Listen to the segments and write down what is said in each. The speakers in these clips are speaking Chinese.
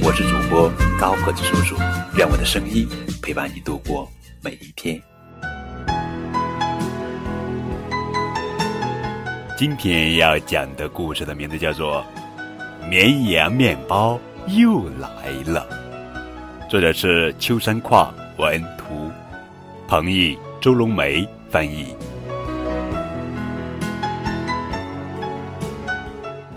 我是主播高个子叔叔，愿我的声音陪伴你度过每一天。今天要讲的故事的名字叫做《绵羊面包又来了》，作者是秋山跨文图，彭毅、周龙梅翻译。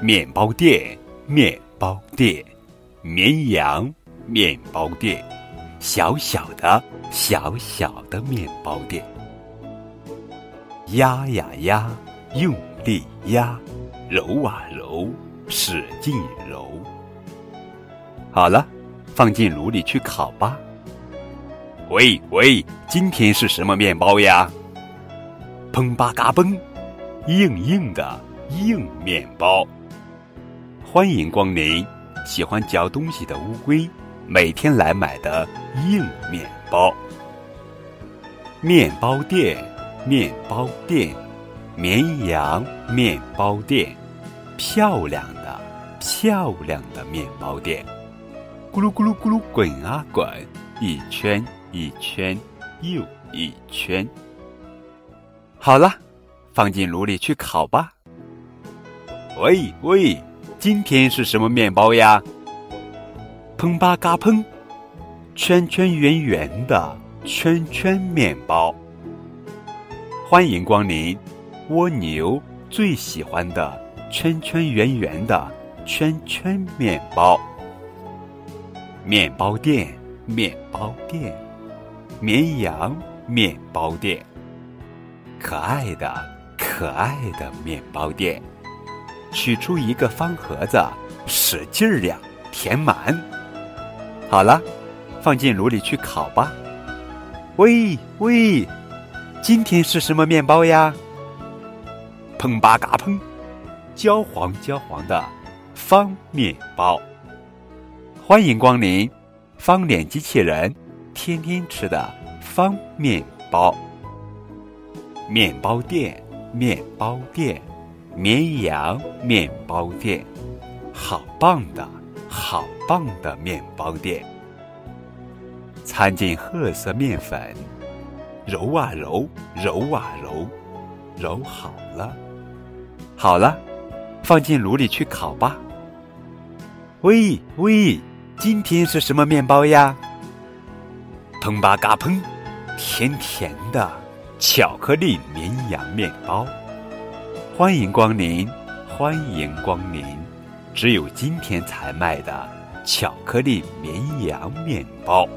面包店，面包店，绵羊面包店，小小的小小的面包店，压呀压，用力压，揉啊揉，使劲揉。好了，放进炉里去烤吧。喂喂，今天是什么面包呀？砰吧嘎嘣，硬硬的硬面包。欢迎光临，喜欢嚼东西的乌龟，每天来买的硬面包。面包店，面包店，绵羊面包店，漂亮的漂亮的面包店，咕噜咕噜咕噜滚啊滚，一圈一圈又一圈。好了，放进炉里去烤吧。喂喂。今天是什么面包呀？砰吧嘎砰，圈圈圆圆的圈圈面包。欢迎光临，蜗牛最喜欢的圈圈圆圆的圈圈面包。面包店，面包店，绵羊面包店，可爱的可爱的面包店。取出一个方盒子，使劲儿量，填满。好了，放进炉里去烤吧。喂喂，今天是什么面包呀？砰吧嘎砰，焦黄焦黄的方面包。欢迎光临，方脸机器人天天吃的方面包。面包店，面包店。绵羊面包店，好棒的，好棒的面包店。掺进褐色面粉，揉啊揉，揉啊揉，揉好了，好了，放进炉里去烤吧。喂喂，今天是什么面包呀？砰吧嘎砰，甜甜的巧克力绵羊面包。欢迎光临，欢迎光临！只有今天才卖的巧克力绵羊面包。